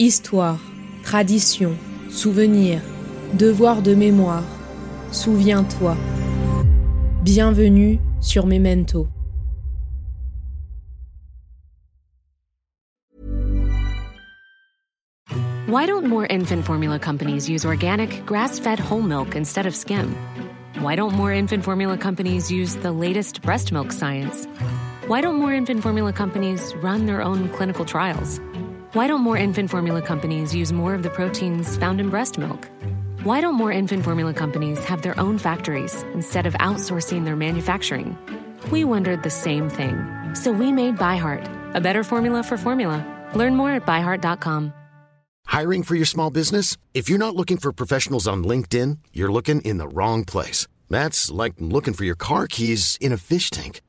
Histoire, tradition, souvenir, devoir de mémoire. Souviens-toi. Bienvenue sur Memento. Why don't more infant formula companies use organic, grass fed whole milk instead of skim? Why don't more infant formula companies use the latest breast milk science? Why don't more infant formula companies run their own clinical trials? Why don't more infant formula companies use more of the proteins found in breast milk? Why don't more infant formula companies have their own factories instead of outsourcing their manufacturing? We wondered the same thing. So we made ByHeart, a better formula for formula. Learn more at byheart.com. Hiring for your small business? If you're not looking for professionals on LinkedIn, you're looking in the wrong place. That's like looking for your car keys in a fish tank.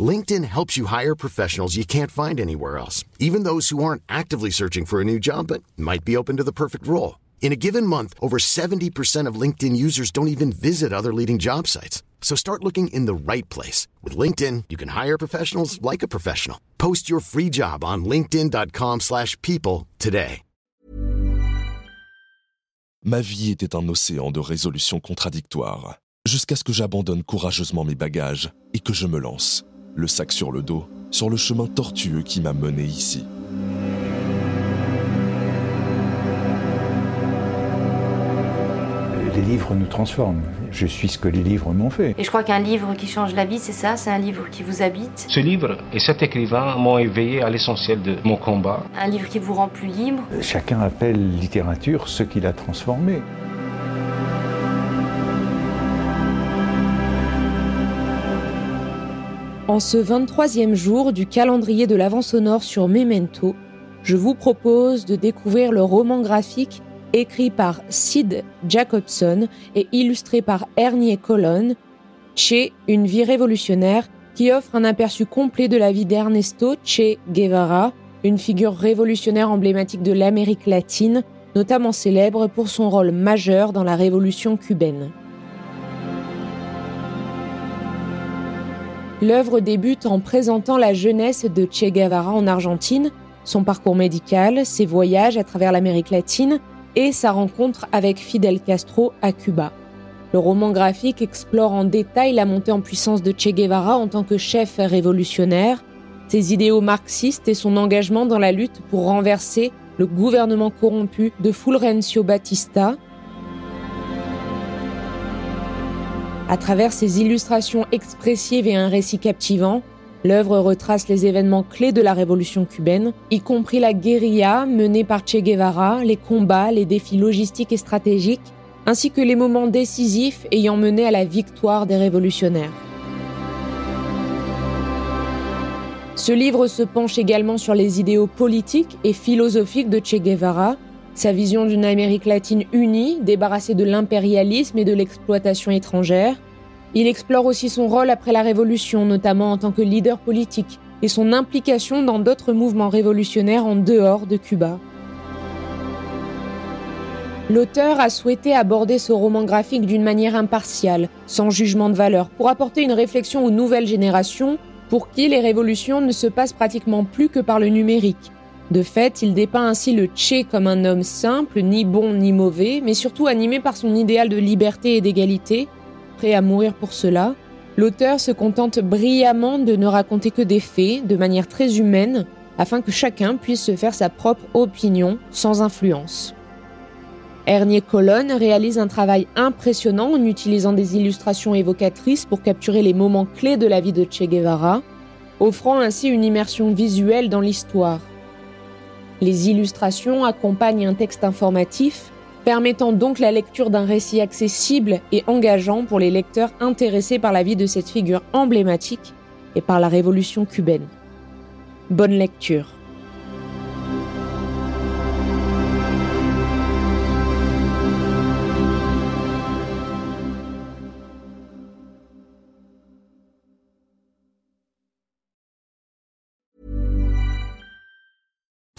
LinkedIn helps you hire professionals you can't find anywhere else, even those who aren't actively searching for a new job but might be open to the perfect role. In a given month, over 70% of LinkedIn users don't even visit other leading job sites. So start looking in the right place. With LinkedIn, you can hire professionals like a professional. Post your free job on linkedin.com slash people today. Ma vie était un océan de résolutions contradictoires, jusqu'à ce que j'abandonne courageusement mes bagages et que je me lance, le sac sur le dos, sur le chemin tortueux qui m'a mené ici. Les livres nous transforment. Je suis ce que les livres m'ont fait. Et je crois qu'un livre qui change la vie, c'est ça, c'est un livre qui vous habite? Ce livre et cet écrivain m'ont éveillé à l'essentiel de mon combat. Un livre qui vous rend plus libre? Chacun appelle littérature ce qu'il a transformé. En ce 23e jour du calendrier de l'Avent sonore sur Memento, je vous propose de découvrir le roman graphique écrit par Sid Jacobson et illustré par Ernie Colon, Che, une vie révolutionnaire, qui offre un aperçu complet de la vie d'Ernesto Che Guevara, une figure révolutionnaire emblématique de l'Amérique latine, notamment célèbre pour son rôle majeur dans la révolution cubaine. L'œuvre débute en présentant la jeunesse de Che Guevara en Argentine, son parcours médical, ses voyages à travers l'Amérique latine et sa rencontre avec Fidel Castro à Cuba. Le roman graphique explore en détail la montée en puissance de Che Guevara en tant que chef révolutionnaire, ses idéaux marxistes et son engagement dans la lutte pour renverser le gouvernement corrompu de Fulgencio Batista. À travers ses illustrations expressives et un récit captivant, L'œuvre retrace les événements clés de la révolution cubaine, y compris la guérilla menée par Che Guevara, les combats, les défis logistiques et stratégiques, ainsi que les moments décisifs ayant mené à la victoire des révolutionnaires. Ce livre se penche également sur les idéaux politiques et philosophiques de Che Guevara, sa vision d'une Amérique latine unie, débarrassée de l'impérialisme et de l'exploitation étrangère, il explore aussi son rôle après la Révolution, notamment en tant que leader politique, et son implication dans d'autres mouvements révolutionnaires en dehors de Cuba. L'auteur a souhaité aborder ce roman graphique d'une manière impartiale, sans jugement de valeur, pour apporter une réflexion aux nouvelles générations, pour qui les révolutions ne se passent pratiquement plus que par le numérique. De fait, il dépeint ainsi le Che comme un homme simple, ni bon ni mauvais, mais surtout animé par son idéal de liberté et d'égalité, prêt à mourir pour cela, l'auteur se contente brillamment de ne raconter que des faits, de manière très humaine, afin que chacun puisse se faire sa propre opinion sans influence. Ernie Colonne réalise un travail impressionnant en utilisant des illustrations évocatrices pour capturer les moments clés de la vie de Che Guevara, offrant ainsi une immersion visuelle dans l'histoire. Les illustrations accompagnent un texte informatif permettant donc la lecture d'un récit accessible et engageant pour les lecteurs intéressés par la vie de cette figure emblématique et par la révolution cubaine. Bonne lecture.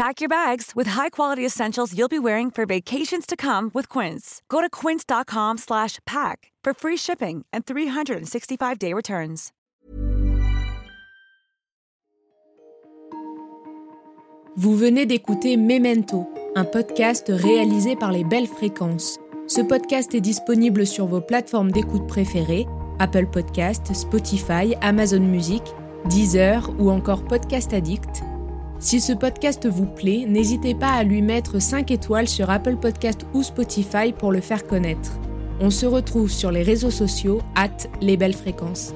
Pack your bags with high-quality essentials you'll be wearing for vacations to come with Quince. Go to quince.com/pack for free shipping and 365-day returns. Vous venez d'écouter Memento, un podcast réalisé par les Belles Fréquences. Ce podcast est disponible sur vos plateformes d'écoute préférées Apple Podcast, Spotify, Amazon Music, Deezer ou encore Podcast Addict. Si ce podcast vous plaît, n'hésitez pas à lui mettre 5 étoiles sur Apple Podcast ou Spotify pour le faire connaître. On se retrouve sur les réseaux sociaux, at les belles fréquences.